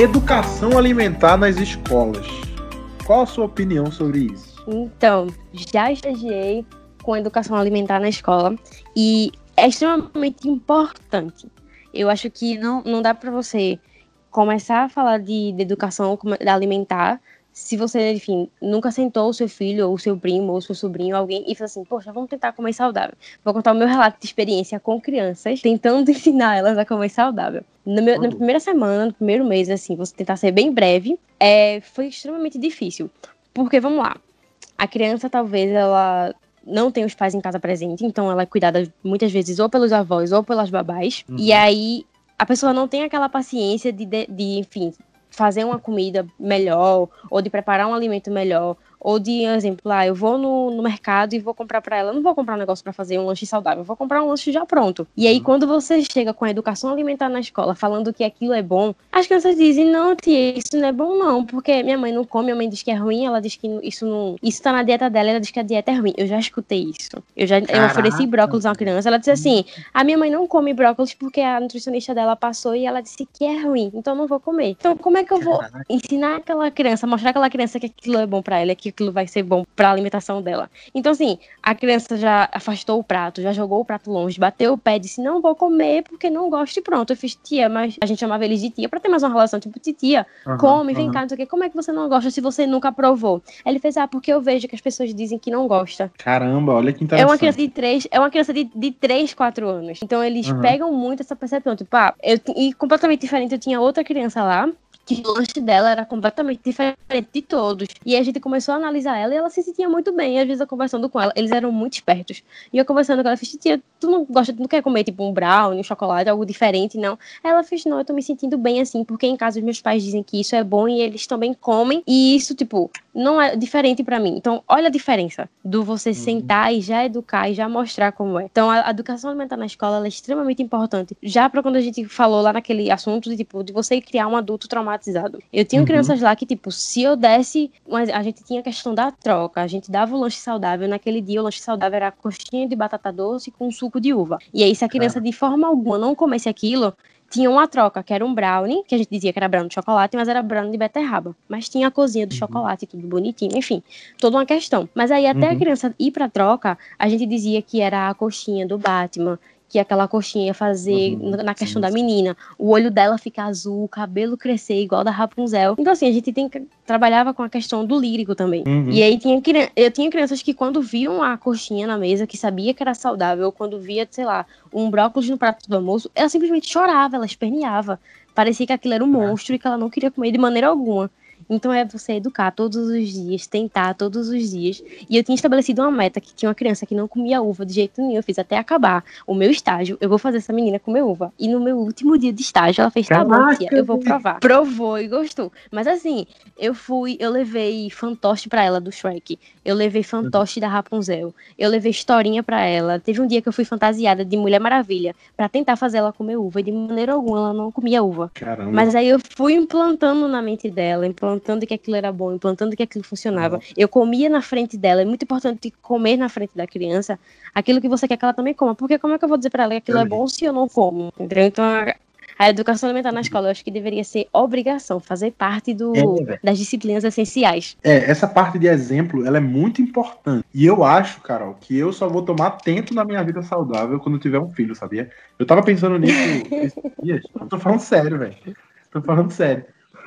Educação alimentar nas escolas. Qual a sua opinião sobre isso? Então, já estagiei com educação alimentar na escola e é extremamente importante. Eu acho que não, não dá para você começar a falar de, de educação alimentar se você, enfim, nunca sentou o seu filho, ou o seu primo, ou o seu sobrinho, alguém, e falou assim, poxa, vamos tentar comer saudável. Vou contar o meu relato de experiência com crianças, tentando ensinar elas a comer saudável. Meu, na primeira semana, no primeiro mês, assim, você tentar ser bem breve, é, foi extremamente difícil. Porque, vamos lá, a criança talvez ela não tem os pais em casa presente, então ela é cuidada muitas vezes ou pelos avós ou pelas babás. Uhum. E aí a pessoa não tem aquela paciência de, de, de, enfim, fazer uma comida melhor ou de preparar um alimento melhor ou de exemplo, lá, ah, eu vou no, no mercado e vou comprar para ela, eu não vou comprar um negócio para fazer um lanche saudável, eu vou comprar um lanche já pronto. E aí, uhum. quando você chega com a educação alimentar na escola, falando que aquilo é bom, as crianças dizem, não, tia, isso não é bom não, porque minha mãe não come, minha mãe diz que é ruim, ela diz que isso não, isso tá na dieta dela, ela diz que a dieta é ruim. Eu já escutei isso. Eu já eu ofereci brócolis a uma criança, ela disse assim, a minha mãe não come brócolis porque a nutricionista dela passou e ela disse que é ruim, então eu não vou comer. Então, como é que eu vou Caraca. ensinar aquela criança, mostrar aquela criança que aquilo é bom para ela, que aquilo vai ser bom para a alimentação dela. Então, assim, a criança já afastou o prato, já jogou o prato longe, bateu o pé, disse: Não vou comer porque não gosto e pronto. Eu fiz tia, mas a gente chamava eles de tia para ter mais uma relação, tipo, titia, uhum, come, vem uhum. cá, não sei o quê. Como é que você não gosta se você nunca provou? Ele fez: Ah, porque eu vejo que as pessoas dizem que não gosta. Caramba, olha que interessante. É uma criança de três, é uma criança de, de 3, 4 anos. Então, eles uhum. pegam muito essa percepção. Tipo, ah, eu, e completamente diferente, eu tinha outra criança lá que o lanche dela era completamente diferente de todos. E a gente começou a analisar ela e ela se sentia muito bem. E às vezes eu conversando com ela, eles eram muito espertos. E eu conversando com ela, fiz, tia, tu não gosta, tu não quer comer tipo um brownie, um chocolate, algo diferente, não? Ela fez, não, eu tô me sentindo bem assim, porque em casa os meus pais dizem que isso é bom e eles também comem. E isso, tipo, não é diferente para mim. Então, olha a diferença do você uhum. sentar e já educar e já mostrar como é. Então, a educação alimentar na escola é extremamente importante. Já para quando a gente falou lá naquele assunto de tipo de você criar um adulto traumatizado. Eu tinha uhum. crianças lá que tipo, se eu desse, mas a gente tinha a questão da troca, a gente dava o lanche saudável, naquele dia o lanche saudável era coxinha de batata doce com suco de uva. E aí se a criança de forma alguma não comesse aquilo, tinha uma troca, que era um brownie, que a gente dizia que era brownie de chocolate, mas era brownie de beterraba. Mas tinha a cozinha do uhum. chocolate, tudo bonitinho, enfim, toda uma questão. Mas aí até uhum. a criança ir pra troca, a gente dizia que era a coxinha do Batman, que aquela coxinha ia fazer uhum, na questão sim, da menina. O olho dela ficar azul, o cabelo crescer igual da Rapunzel. Então, assim, a gente tem, trabalhava com a questão do lírico também. Uhum. E aí tinha, eu tinha crianças que quando viam a coxinha na mesa, que sabia que era saudável, ou quando via, sei lá, um brócolis no prato do almoço, ela simplesmente chorava, ela esperneava. Parecia que aquilo era um monstro e que ela não queria comer de maneira alguma. Então é você educar todos os dias, tentar todos os dias. E eu tinha estabelecido uma meta que tinha uma criança que não comia uva de jeito nenhum. Eu fiz até acabar o meu estágio. Eu vou fazer essa menina comer uva. E no meu último dia de estágio, ela fez: tá bom, tia, eu vou provar. Provou e gostou. Mas assim, eu fui, eu levei fantoche pra ela do Shrek. Eu levei fantoche da Rapunzel. Eu levei historinha pra ela. Teve um dia que eu fui fantasiada de Mulher Maravilha para tentar fazer ela comer uva. E de maneira alguma ela não comia uva. Caramba. Mas aí eu fui implantando na mente dela, implantando implantando que aquilo era bom, implantando que aquilo funcionava. Uhum. Eu comia na frente dela. É muito importante comer na frente da criança aquilo que você quer que ela também coma. Porque como é que eu vou dizer para ela que aquilo é bom se eu não como? Entendeu? Então, a educação alimentar na escola, eu acho que deveria ser obrigação, fazer parte do, é, das disciplinas essenciais. É, essa parte de exemplo, ela é muito importante. E eu acho, Carol, que eu só vou tomar atento na minha vida saudável quando tiver um filho, sabia? Eu tava pensando nisso esses dias. Eu tô falando sério, velho. Tô falando sério.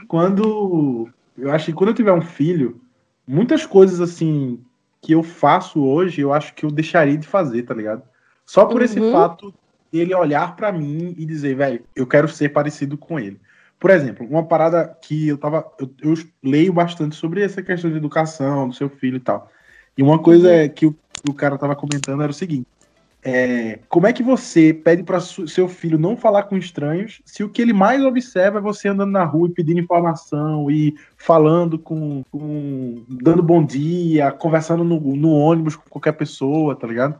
Quando eu acho que quando eu tiver um filho, muitas coisas assim que eu faço hoje, eu acho que eu deixaria de fazer, tá ligado? Só por uhum. esse fato ele olhar para mim e dizer, velho, eu quero ser parecido com ele. Por exemplo, uma parada que eu tava. Eu, eu, leio bastante sobre essa questão de educação do seu filho e tal. E uma coisa uhum. que o, o cara tava comentando era o seguinte: é, como é que você pede para seu filho não falar com estranhos se o que ele mais observa é você andando na rua e pedindo informação e falando com, com dando bom dia, conversando no, no, ônibus com qualquer pessoa, tá ligado?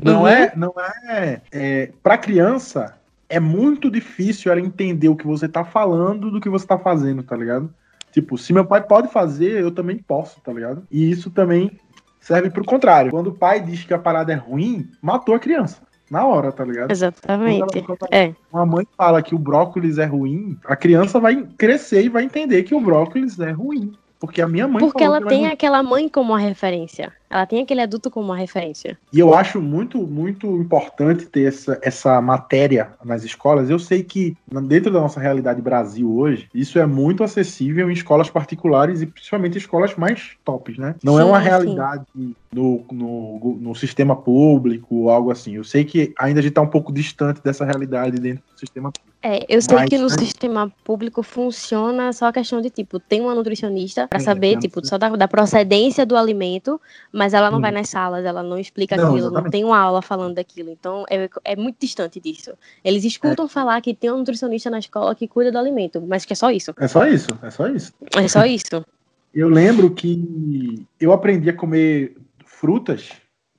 Não uhum. é, não é, é para criança é muito difícil ela entender o que você tá falando do que você tá fazendo, tá ligado? Tipo, se meu pai pode fazer, eu também posso, tá ligado? E isso também serve pro contrário. Quando o pai diz que a parada é ruim, matou a criança. Na hora, tá ligado? Exatamente. Quando é. Uma mãe fala que o brócolis é ruim, a criança vai crescer e vai entender que o brócolis é ruim. Porque a minha mãe Porque ela que tem é aquela mãe como uma referência. Ela tem aquele adulto como uma referência. E eu acho muito, muito importante ter essa, essa matéria nas escolas. Eu sei que dentro da nossa realidade Brasil hoje, isso é muito acessível em escolas particulares e principalmente escolas mais tops, né? Não é Sim, uma sim. realidade no, no, no sistema público ou algo assim. Eu sei que ainda a gente está um pouco distante dessa realidade dentro do sistema público. É, eu sei Mas, que no né? sistema público funciona só a questão de, tipo, tem uma nutricionista pra É, saber, tipo, uma- só da, da procedência do alimento, mas ela não Hum. vai nas salas, ela não explica Não, aquilo, não exatamente. tem uma aula falando daquilo. Então, é, é muito distante disso. Eles escutam falar que tem um nutricionista na escola que cuida do alimento, mas que é só isso. É só isso, é só isso. É só isso. Eu lembro que eu aprendi a comer frutas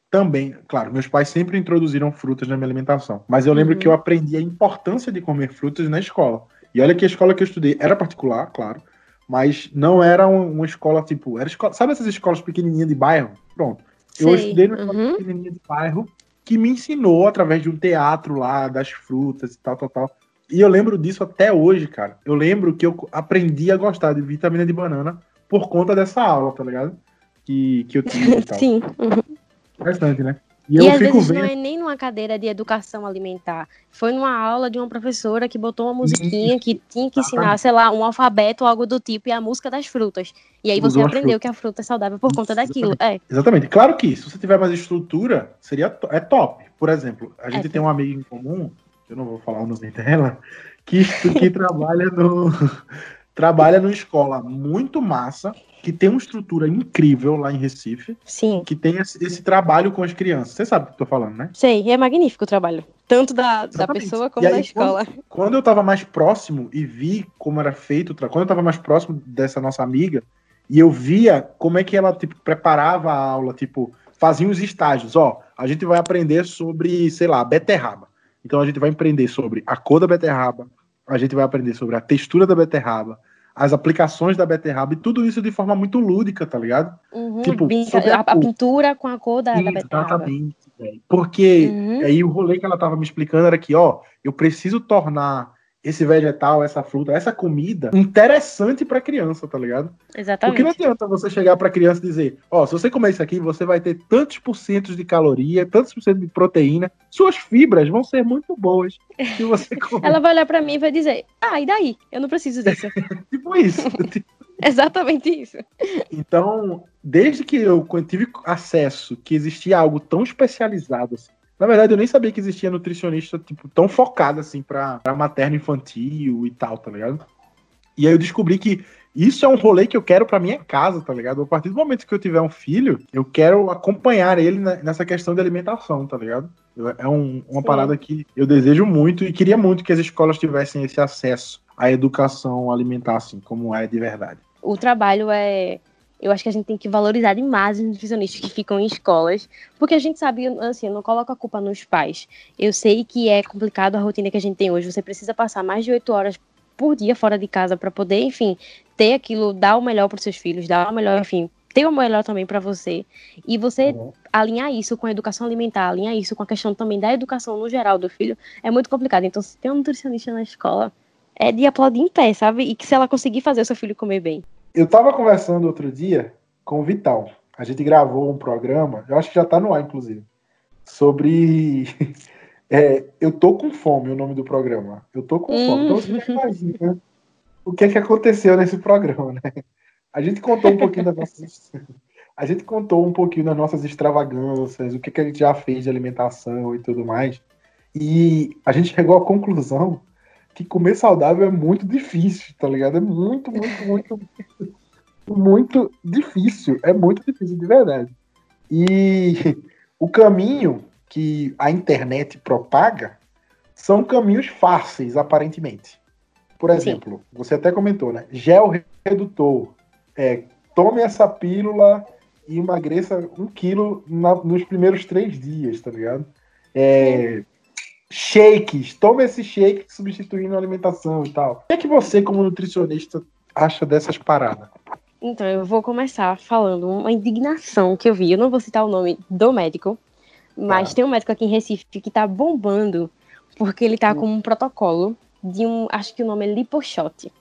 também. Claro, meus pais sempre introduziram frutas na minha alimentação. Mas eu lembro Uhum. que eu aprendi a importância de comer frutas na escola. E olha que a escola que eu estudei era particular, claro. Mas não era um- uma escola tipo. Era escola, sabe essas escolas pequenininhas de bairro? Pronto. Eu Sei. estudei numa Uhum. pequenininha de bairro que me ensinou através de um teatro lá, das frutas e tal, tal, tal. E eu lembro disso até hoje, cara. Eu lembro que eu aprendi a gostar de vitamina de banana por conta dessa aula, tá ligado? Que, que eu tive e tal. Sim. uhum. Bastante, né? E E, às vezes vendo. não é nem numa cadeira de educação alimentar. Foi numa aula de uma professora que botou uma musiquinha que tinha que ensinar, Exatamente. sei lá, um alfabeto ou algo do tipo e a música das frutas. E aí você Usou aprendeu que a fruta é saudável por conta daquilo. É, Exatamente. Claro que se você tiver mais estrutura, seria é top. Por exemplo, a gente É. tem uma amiga em comum, eu não vou falar o nome dela, que, que trabalha no trabalha numa escola muito massa, que tem uma estrutura incrível lá em Recife, sim. que tem esse, esse trabalho com as crianças. Você sabe o que eu tô falando, né? Sei, é magnífico o trabalho. Tanto da, da pessoa como aí, da escola. Quando eu tava mais próximo e vi como era feito, quando eu tava mais próximo dessa nossa amiga, e eu via como é que ela tipo preparava a aula, tipo, fazia os estágios, ó, a gente vai aprender sobre, sei lá, beterraba. Então a gente vai aprender sobre a cor da beterraba, a gente vai aprender sobre a textura da beterraba, as aplicações da beterraba e tudo isso de forma muito lúdica, tá ligado? Uhum, tipo, a a, pintura com a cor da, da beterraba. Exatamente. Porque Uhum. aí o rolê que ela tava me explicando era que, ó, eu preciso tornar esse vegetal, essa fruta, essa comida interessante pra criança, tá ligado? Porque não Exatamente. adianta você chegar pra criança e dizer, ó, se você comer isso aqui, você vai ter tantos por cento de caloria, tantos por cento de proteína, suas fibras vão ser muito boas se você comer Ela vai olhar pra mim e vai dizer: Ah, e daí? Eu não preciso disso. tipo isso. Exatamente isso. Então, desde que eu tive acesso que existia algo tão especializado assim, na verdade eu nem sabia que existia nutricionista tipo tão focado assim pra, pra materno infantil e tal, tá ligado? E aí eu descobri que isso é um rolê que eu quero pra minha casa, tá ligado? A partir do momento que eu tiver um filho, eu quero acompanhar ele nessa questão de alimentação, tá ligado? Eu- É um- uma Sim. parada que eu desejo muito e queria muito que as escolas tivessem esse acesso à educação alimentar, assim, como é de verdade. o trabalho é. Eu acho que a gente tem que valorizar demais os nutricionistas que ficam em escolas, porque a gente sabe, assim, eu não coloco a culpa nos pais. Eu sei que é complicado a rotina que a gente tem hoje. Você precisa passar mais de oito horas por dia fora de casa para poder, enfim, ter aquilo, dar o melhor para os seus filhos, dar o melhor, enfim, ter o melhor também para você. E você Uhum. alinhar isso com a educação alimentar, alinhar isso com a questão também da educação no geral do filho, é muito complicado. Então, se tem um nutricionista na escola, é de aplaudir em pé, sabe? E que se ela conseguir fazer o seu filho comer bem. Eu tava conversando outro dia com o Vital. A gente gravou um programa, eu acho que já tá no ar, inclusive, sobre. é, eu tô com fome, o nome do programa. Eu tô com fome. Então você já imagina o que é que aconteceu nesse programa, né? A gente contou um pouquinho das nossas. A gente contou um pouquinho das nossas extravagâncias, o que, que a gente já fez de alimentação e tudo mais. E a gente chegou à conclusão que comer saudável é muito difícil, tá ligado? É muito, muito, muito, muito difícil. É muito difícil, de verdade. E o caminho que a internet propaga são caminhos fáceis, aparentemente. Por exemplo, você até comentou, né? Gel redutor. É, tome essa pílula e emagreça um quilo na- nos primeiros três dias, tá ligado? É, shakes, tome esse shake substituindo a alimentação e tal. O que é que você, como nutricionista, acha dessas paradas? Então, eu vou começar falando uma indignação que eu vi. Eu não vou citar o nome do médico, mas Tá. tem um médico aqui em Recife que tá bombando porque ele tá Hum. com um protocolo de um, acho que o nome é liposhot.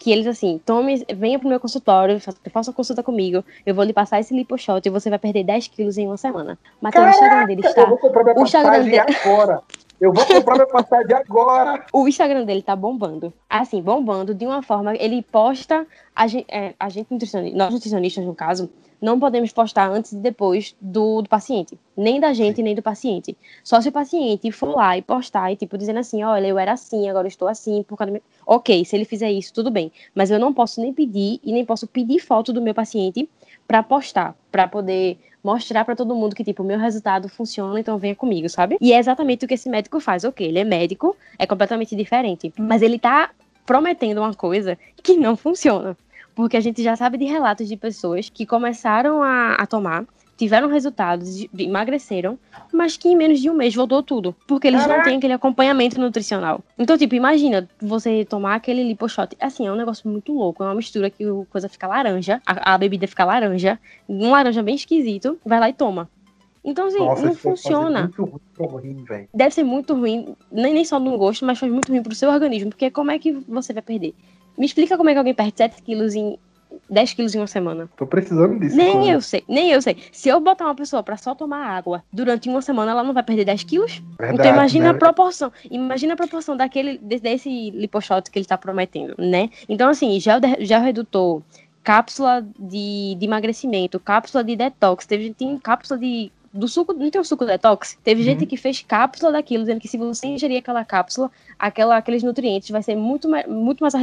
que eles assim, tome, venha pro meu consultório, faça, uma consulta comigo, eu vou lhe passar esse liposhot e você vai perder 10 quilos em uma semana. Matheus, o Instagram dele está. O Instagram dele- agora. Eu vou comprar minha passagem agora. O Instagram dele tá bombando. Assim, bombando de uma forma. Ele posta. A gente, é, a gente nutricionista, nós nutricionistas, no caso, não podemos postar antes e depois do, do paciente. Nem da gente, nem do paciente. Só se o paciente for lá e postar e, tipo, dizendo assim: olha, eu era assim, agora estou assim, por causa do meu... Ok, se ele fizer isso, tudo bem. Mas eu não posso nem pedir e nem posso pedir foto do meu paciente para postar, para poder mostrar para todo mundo que, tipo, o meu resultado funciona, então venha comigo, sabe? E é exatamente o que esse médico faz. Ok, ele é médico, é completamente diferente. Mas ele tá prometendo uma coisa que não funciona. Porque a gente já sabe de relatos de pessoas que começaram a, a tomar, tiveram resultados, emagreceram, mas que em menos de um mês voltou tudo. Porque eles não têm aquele acompanhamento nutricional. Então, tipo, imagina você tomar aquele liposhot. Assim, é um negócio muito louco. É uma mistura que o coisa fica laranja, a, a bebida fica laranja, um laranja bem esquisito, vai lá e toma. Então, assim, Nossa, não funciona Muito ruim pro rim, velho. deve ser muito ruim, nem, nem só no gosto, mas faz muito ruim pro seu organismo, porque como é que você vai perder? Me explica como é que alguém perde 7 quilos em 10 quilos em uma semana. Tô precisando disso. Nem cara. eu sei, nem eu sei. Se eu botar uma pessoa pra só tomar água durante uma semana, ela não vai perder 10 quilos? Verdade, então imagina né? a proporção. Imagina a proporção daquele, de- desse liposhot que ele tá prometendo, né? Então, assim, gel, de- gel redutor, cápsula de, de emagrecimento, cápsula de detox, teve tem cápsula de. Do suco, não tem o suco detox? Teve Uhum. gente que fez cápsula daquilo, dizendo que se você ingerir aquela cápsula, aquela, aqueles nutrientes vai ser muito, mais- muito mais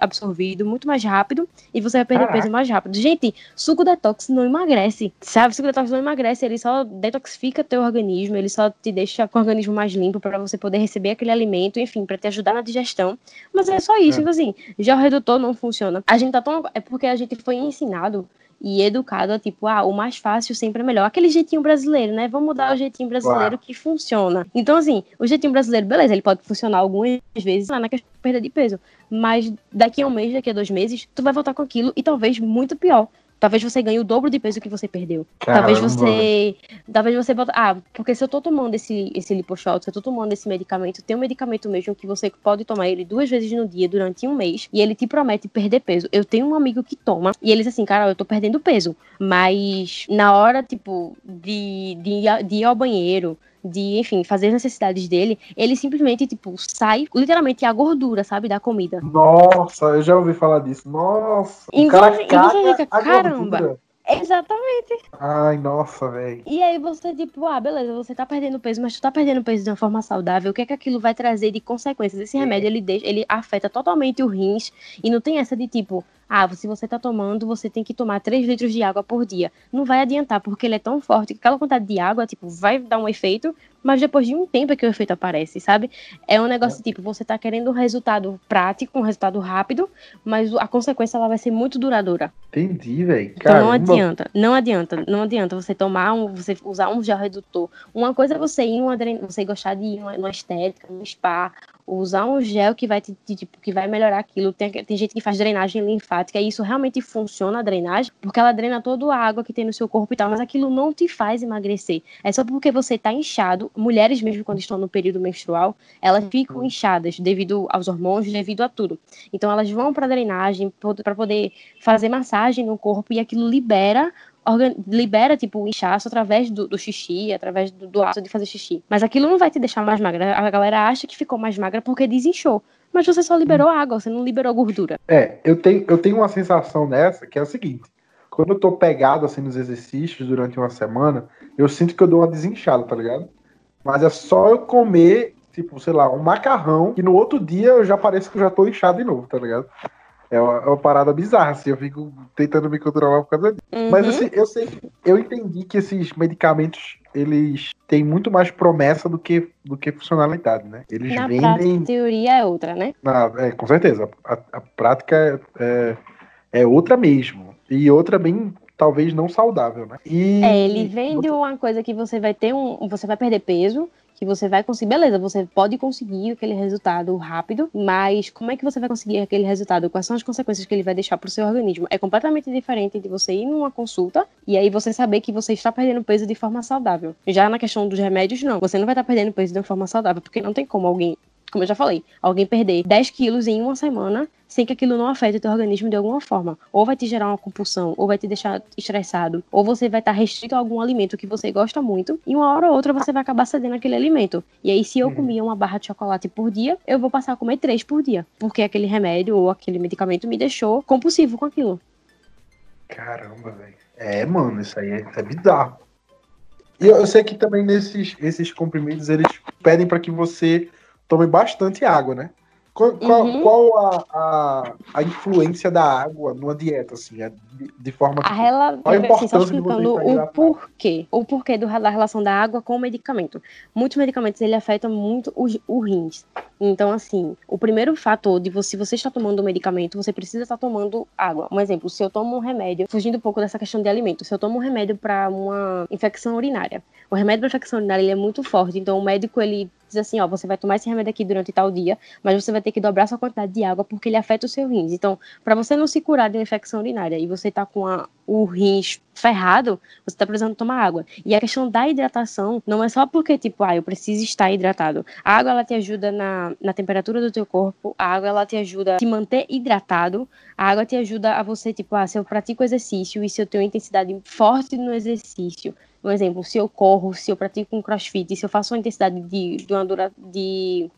absorvido, muito mais rápido, e você vai perder Caraca. peso mais rápido. Gente, suco detox não emagrece, sabe? Suco detox não emagrece, ele só detoxifica teu organismo, ele só te deixa com o organismo mais limpo para você poder receber aquele alimento, enfim, para te ajudar na digestão. Mas é só isso, É. então assim, já o redutor não funciona. A gente tá tão é porque a gente foi ensinado e educado a tipo, ah, o mais fácil sempre é melhor. Aquele jeitinho brasileiro, né? Vamos mudar o jeitinho brasileiro Claro. que funciona. Então, assim, o jeitinho brasileiro, beleza, ele pode funcionar algumas vezes na questão de perda de peso. Mas daqui a um mês, daqui a dois meses, tu vai voltar com aquilo e talvez muito pior. Talvez você ganhe o dobro de peso que você perdeu. Talvez Caramba, você. Talvez você bota. Ah, porque se eu tô tomando esse, esse liposhot, se eu tô tomando esse medicamento, tem um medicamento mesmo que você pode tomar ele duas vezes no dia durante um mês e ele te promete perder peso. Eu tenho um amigo que toma e ele diz assim, cara, eu tô perdendo peso. Mas na hora, tipo, de, de, de ir ao banheiro, de, enfim, fazer as necessidades dele, ele simplesmente, tipo, sai literalmente a gordura, sabe, da comida. Nossa, eu já ouvi falar disso. Nossa, o E cara você- caga você fica, caramba. gordura. Exatamente. Ai, nossa, velho. E aí você, tipo, ah, beleza, você tá perdendo peso, mas tu tá perdendo peso de uma forma saudável, o que é que aquilo vai trazer de consequências? Esse remédio, ele, deixa, ele afeta totalmente o rins, e não tem essa de, tipo, ah, se você tá tomando, você tem que tomar 3 litros de água por dia. Não vai adiantar, porque ele é tão forte que aquela quantidade de água, tipo, vai dar um efeito, mas depois de um tempo é que o efeito aparece, sabe? É um negócio, tipo, você tá querendo um resultado prático, um resultado rápido, mas a consequência, ela vai ser muito duradoura. Entendi, velho. Então não adianta, não adianta, não adianta você tomar um, você usar um gel redutor. Uma coisa é você ir uma você gostar de ir numa, numa estética, num spa, usar um gel que vai te, te- tipo, que vai melhorar aquilo. Tem, tem gente que faz drenagem linfática e isso realmente funciona a drenagem, porque ela drena toda a água que tem no seu corpo e tal, mas aquilo não te faz emagrecer. É só porque você tá inchado. Mulheres mesmo quando estão no período menstrual, elas ficam inchadas devido aos hormônios, devido a tudo. Então elas vão para drenagem para poder fazer massagem no corpo e aquilo libera libera tipo o inchaço através do, do xixi, através do, do ato de fazer xixi. Mas aquilo não vai te deixar mais magra. A galera acha que ficou mais magra porque desinchou. Mas você só liberou água, você não liberou gordura. É, eu tenho, eu tenho uma sensação nessa que é o seguinte: quando eu tô pegado assim nos exercícios durante uma semana, eu sinto que eu dou uma desinchada, tá ligado? Mas é só eu comer, tipo, sei lá, um macarrão, e no outro dia eu já pareço que eu já tô inchado de novo, tá ligado? É uma, é uma parada bizarra, assim, eu fico tentando me controlar por causa disso. Mas Uhum. assim, eu sei, eu entendi que esses medicamentos, eles têm muito mais promessa do que, do que funcionalidade, né? Eles Na vendem. prática, a teoria é outra, né? Na- é, com certeza. A, a prática é, é outra mesmo. E outra bem, talvez, não saudável, né? E, É, ele vende uma coisa que você vai ter um. Você vai perder peso, que você vai conseguir. Beleza, você pode conseguir aquele resultado rápido, mas como é que você vai conseguir aquele resultado? Quais são as consequências que ele vai deixar pro seu organismo? É completamente diferente de você ir numa consulta e aí você saber que você está perdendo peso de forma saudável. Já na questão dos remédios, não. Você não vai estar perdendo peso de uma forma saudável, porque não tem como alguém como eu já falei, alguém perder 10 quilos em uma semana sem que aquilo não afete o teu organismo de alguma forma. Ou vai te gerar uma compulsão, ou vai te deixar estressado, ou você vai estar restrito a algum alimento que você gosta muito, e uma hora ou outra você vai acabar cedendo aquele alimento. E aí, se eu uhum. comia uma barra de chocolate por dia, eu vou passar a comer três por dia, porque aquele remédio ou aquele medicamento me deixou compulsivo com aquilo. Caramba, velho. É, mano, isso aí é, é bizarro. E eu, eu sei que também nesses esses comprimidos eles pedem para que você tome bastante água, né? Qual, uhum. qual a, a, a, influência da água numa dieta, assim, é de, de forma... A rela... Qual a importância assim, explicando o porquê, o porquê do, da relação da água com o medicamento. Muitos medicamentos, ele afetam muito os, o rins. Então, assim, o primeiro fator de você, se você está tomando um medicamento, você precisa estar tomando água. Um exemplo, se eu tomo um remédio, fugindo um pouco dessa questão de alimento, se eu tomo um remédio para uma infecção urinária, o remédio para infecção urinária ele é muito forte, então o médico ele diz assim, ó, você vai tomar esse remédio aqui durante tal dia, mas você vai ter que dobrar sua quantidade de água porque ele afeta o seu rins. Então, para você não se curar de uma infecção urinária e você tá com a, o rins ferrado, você tá precisando tomar água. E a questão da hidratação não é só porque, tipo, ah, eu preciso estar hidratado. A água, ela te ajuda na, na temperatura do teu corpo, a água, ela te ajuda a te manter hidratado, a água te ajuda a você, tipo, ah, se eu pratico exercício e se eu tenho intensidade forte no exercício, um exemplo, se eu corro, se eu pratico um crossfit, se eu faço uma intensidade de, de uma dura, de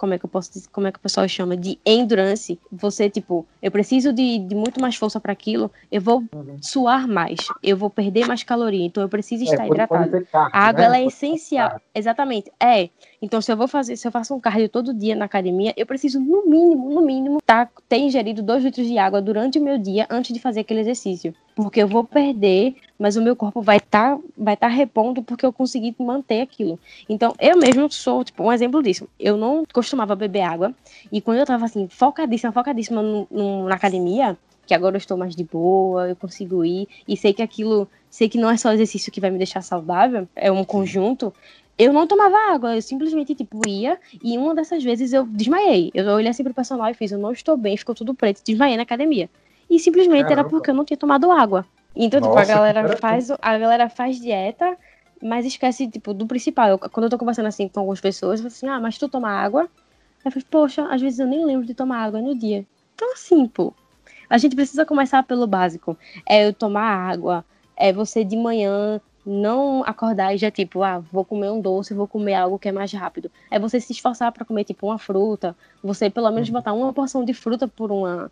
como é que eu posso dizer, como é que o pessoal chama de endurance, você tipo, eu preciso de, de muito mais força para aquilo, eu vou uhum. suar mais, eu vou perder mais caloria, então eu preciso é, estar é, hidratado. Carne, a água né? ela é essencial, exatamente. É. Então se eu vou fazer, se eu faço um cardio todo dia na academia, eu preciso no mínimo, no mínimo, tá, ter ingerido dois litros de água durante o meu dia antes de fazer aquele exercício porque eu vou perder, mas o meu corpo vai estar tá, vai tá repondo porque eu consegui manter aquilo. Então, eu mesmo sou, tipo, um exemplo disso. Eu não costumava beber água, e quando eu tava assim, focadíssima, focadíssima no, no, na academia, que agora eu estou mais de boa, eu consigo ir, e sei que aquilo, sei que não é só exercício que vai me deixar saudável, é um conjunto. Eu não tomava água, eu simplesmente, tipo, ia, e uma dessas vezes eu desmaiei. Eu olhei assim pro personal e fiz, eu não estou bem, ficou tudo preto, desmaiei na academia. E simplesmente Caramba. era porque eu não tinha tomado água. Então, Nossa, tipo, a galera faz, a galera faz dieta, mas esquece, tipo, do principal. Eu, quando eu tô conversando assim com algumas pessoas, eu falo assim, ah, mas tu toma água? Eu falo, poxa, às vezes eu nem lembro de tomar água no dia. Então, assim, pô, a gente precisa começar pelo básico. É eu tomar água, é você de manhã não acordar e já tipo, ah, vou comer um doce, vou comer algo que é mais rápido. É você se esforçar para comer tipo uma fruta, você pelo menos uhum. botar uma porção de fruta por uma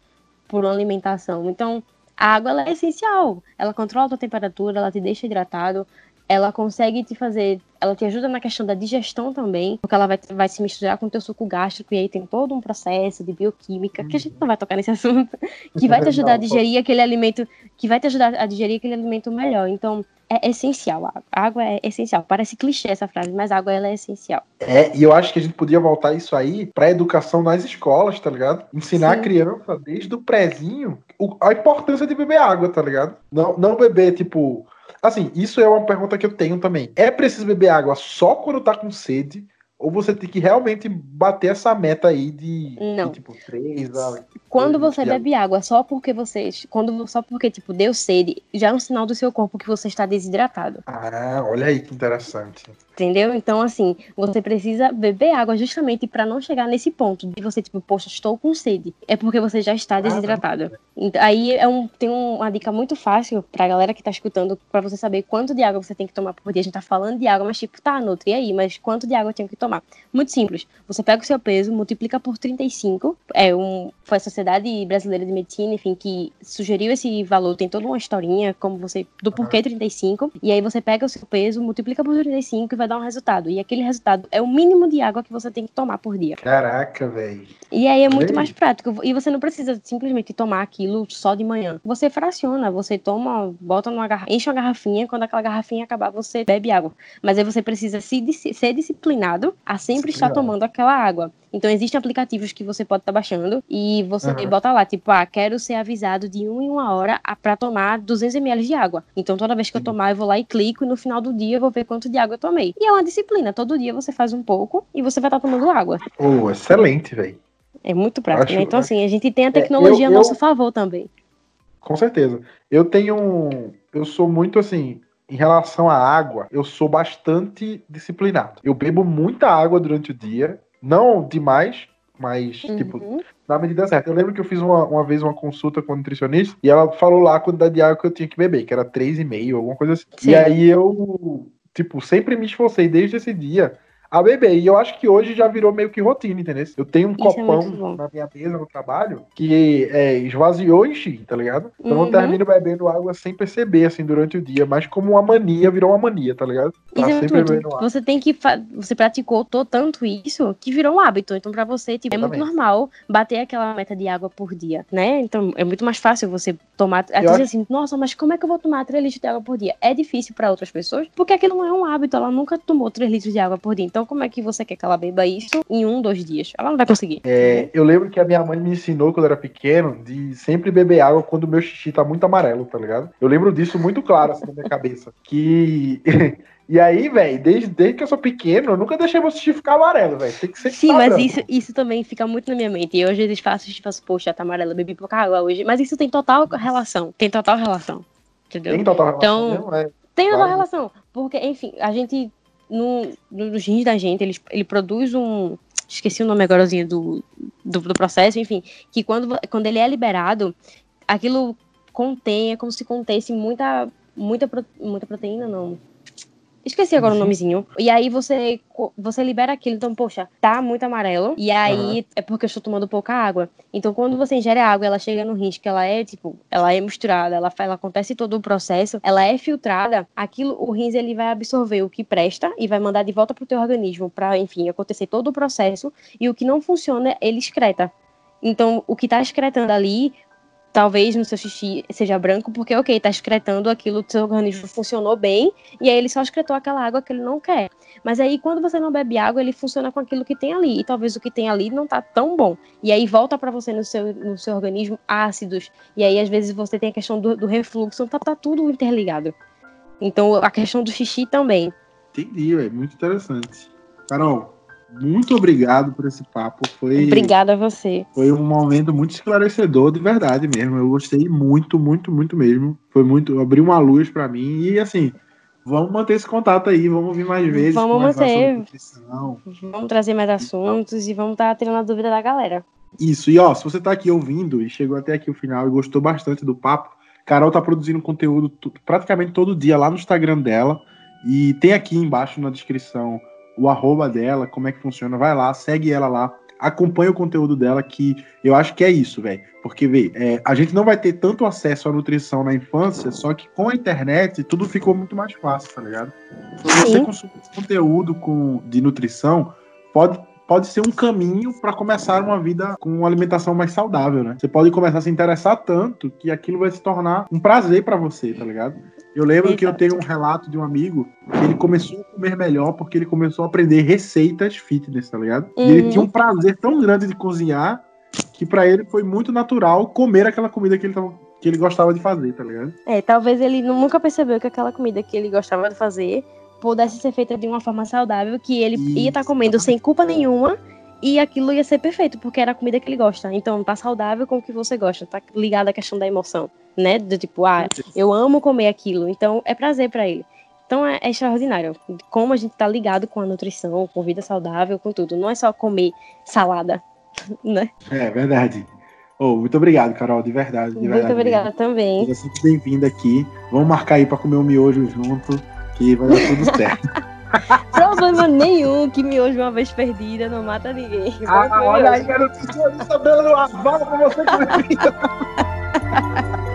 por uma alimentação. Então, a água é essencial. Ela controla a tua temperatura, ela te deixa hidratado, ela consegue te fazer, ela te ajuda na questão da digestão também, porque ela vai, vai se misturar com o teu suco gástrico e aí tem todo um processo de bioquímica, que a gente não vai tocar nesse assunto, que vai te ajudar a digerir aquele alimento, que vai te ajudar a digerir aquele alimento melhor. Então, é essencial. A água é essencial. Parece clichê essa frase, mas a água ela é essencial. É, e eu acho que a gente podia voltar isso aí para educação nas escolas, tá ligado? Ensinar Sim. a criança desde o prézinho a importância de beber água, tá ligado? Não, não beber, tipo. Assim, isso é uma pergunta que eu tenho também. É preciso beber água só quando tá com sede? Ou você tem que realmente bater essa meta aí de, não. De, tipo, três a... Quando você bebe água só porque você. Quando, só porque, tipo, deu sede, já é um sinal do seu corpo que você está desidratado. Ah, olha aí que interessante. Entendeu? Então, assim, você precisa beber água justamente para não chegar nesse ponto de você, tipo, poxa, estou com sede. É porque você já está desidratado. Ah. Aí é um, tem uma dica muito fácil pra galera que tá escutando, para você saber quanto de água você tem que tomar por dia. A gente tá falando de água, mas tipo, tá, Nutri, e aí? Mas quanto de água eu tenho que tomar? Muito simples. Você pega o seu peso, multiplica por 35. É um, foi a Sociedade Brasileira de Medicina, enfim, que sugeriu esse valor. Tem toda uma historinha, como você, do porquê 35. E aí você pega o seu peso, multiplica por 35 e vai dar um resultado. E aquele resultado é o mínimo de água que você tem que tomar por dia. Caraca, velho. E aí é muito mais prático. E você não precisa simplesmente tomar aquilo só de manhã. Você fraciona, você toma, bota numa garrafa, enche uma garrafinha, quando aquela garrafinha acabar, você bebe água. Mas aí você precisa se, ser disciplinado a sempre estar tomando aquela água. Então existem aplicativos que você pode estar tá baixando e você uhum. bota lá, tipo, ah, quero ser avisado de uma em uma hora para tomar 200 ml de água. Então toda vez que eu tomar, eu vou lá e clico e no final do dia eu vou ver quanto de água eu tomei. E é uma disciplina, todo dia você faz um pouco e você vai estar tá tomando água. Oh, excelente, velho. É muito prático, né? Então assim, a gente tem a tecnologia é, eu, a nosso favor também. Com certeza. Eu tenho. Eu sou muito assim. Em relação à água, eu sou bastante disciplinado. Eu bebo muita água durante o dia Não demais, mas, tipo, Uhum. na medida certa. Eu lembro que eu fiz uma, uma vez uma consulta com a nutricionista e ela falou lá a quantidade de água que eu tinha que beber, que era 3,5, alguma coisa assim. Sim. E aí eu, tipo, sempre me esforcei desde esse dia a beber. E eu acho que hoje já virou meio que rotina, entendeu? Eu tenho um Isso é copão na minha mesa no trabalho que é, esvaziou e enchi, tá ligado? Então eu Uhum. termino bebendo água sem perceber, assim, durante o dia. Mas como uma mania, virou uma mania, tá ligado? Tá Isso é sempre bebendo água. Você tem que. Você praticou to- tanto isso que virou um hábito. Então, pra você, tipo, é muito normal bater aquela meta de água por dia, né? Então, é muito mais fácil você tomar. Eu vezes, assim, nossa, mas como é que eu vou tomar 3 litros de água por dia? É difícil pra outras pessoas, porque aquilo não é um hábito. Ela nunca tomou 3 litros de água por dia. Então, como é que você quer que ela beba isso em um, dois dias? Ela não vai conseguir. É, eu lembro que a minha mãe me ensinou quando eu era pequeno de sempre beber água quando o meu xixi tá muito amarelo, tá ligado? Eu lembro disso muito claro, assim, na minha cabeça. Que. E aí, velho, desde, desde que eu sou pequeno, eu nunca deixei meu xixi ficar amarelo, velho. Tem que ser Sim, mas branco. isso, isso também fica muito na minha mente. E eu às vezes faço, tipo, poxa, tá amarela, bebi pouca água hoje. Mas isso tem total relação. Tem total relação. Entendeu? Tem total relação Então, mesmo, é. Tem total Claro. relação. Porque, enfim, a gente. No, no- nos rins da gente, ele, ele produz um. Esqueci o nome agora do, do, do processo, enfim. Que quando, quando ele é liberado, aquilo contém, é como se contesse muita. Muita, muita proteína, não. Esqueci agora o Uhum. nomezinho. E aí você, você libera aquilo. Então, poxa, tá muito amarelo. E aí é porque eu estou tomando pouca água. Então, quando você ingere a água, ela chega no rins, que ela é, tipo, ela é misturada, ela, ela acontece todo o processo, ela é filtrada, aquilo, o rins, ele vai absorver o que presta e vai mandar de volta pro teu organismo para, enfim, acontecer todo o processo. E o que não funciona, ele excreta. Então, o que tá excretando ali, talvez no seu xixi seja branco, porque, ok, tá excretando aquilo, seu organismo funcionou bem, e aí ele só excretou aquela água que ele não quer. Mas aí, quando você não bebe água, ele funciona com aquilo que tem ali, e talvez o que tem ali não tá tão bom. E aí volta para você no seu, no seu organismo ácidos, e aí às vezes você tem a questão do, do refluxo, então tá, tá tudo interligado. Então, a questão do xixi também. Entendi, velho. Muito interessante. Carol, muito obrigado por esse papo. Foi, Obrigada a você. foi um momento muito esclarecedor, de verdade mesmo. Eu gostei muito, muito, muito mesmo. Foi muito. Abriu uma luz pra mim. E assim, vamos manter esse contato aí. Vamos vir mais vezes. Vamos manter. Vamos trazer mais assuntos e vamos estar tirando a dúvida da galera. Isso, e ó, se você tá aqui ouvindo e chegou até aqui o final e gostou bastante do papo, Carol tá produzindo conteúdo praticamente todo dia lá no Instagram dela. E tem aqui embaixo na descrição o arroba dela, como é que funciona. Vai lá, segue ela lá, acompanha o conteúdo dela, que eu acho que é isso, velho. Porque, vê, é, a gente não vai ter tanto acesso à nutrição na infância, só que com a internet tudo ficou muito mais fácil, tá ligado? Então, você consumir conteúdo com, de nutrição pode pode ser um caminho para começar uma vida com uma alimentação mais saudável, né? Você pode começar a se interessar tanto que aquilo vai se tornar um prazer para você, tá ligado? Eu lembro que eu Exato. tenho um relato de um amigo que ele começou a comer melhor porque ele começou a aprender receitas fitness, tá ligado? E ele Uhum. tinha um prazer tão grande de cozinhar que para ele foi muito natural comer aquela comida que ele tava, que ele gostava de fazer, tá ligado? É, talvez ele nu- nunca percebeu que aquela comida que ele gostava de fazer pudesse ser feita de uma forma saudável, que ele ia estar Isso. comendo sem culpa nenhuma e aquilo ia ser perfeito, porque era a comida que ele gosta. Então, tá saudável com o que você gosta, tá ligado à questão da emoção, né? Do tipo, ah, eu amo comer aquilo, então é prazer pra ele. Então é, é extraordinário. Como a gente tá ligado com a nutrição, com vida saudável, com tudo. Não é só comer salada, né? É verdade. Oh, muito obrigado, Carol, de verdade. De Muito verdade obrigada mesmo. também. Seja sempre bem-vinda aqui. Vamos marcar aí para comer um miojo junto, que vai dar tudo certo. Problema nenhum que miojo uma vez perdida não mata ninguém. ah, olha aí, garoto, estou sabendo a bala pra você comer.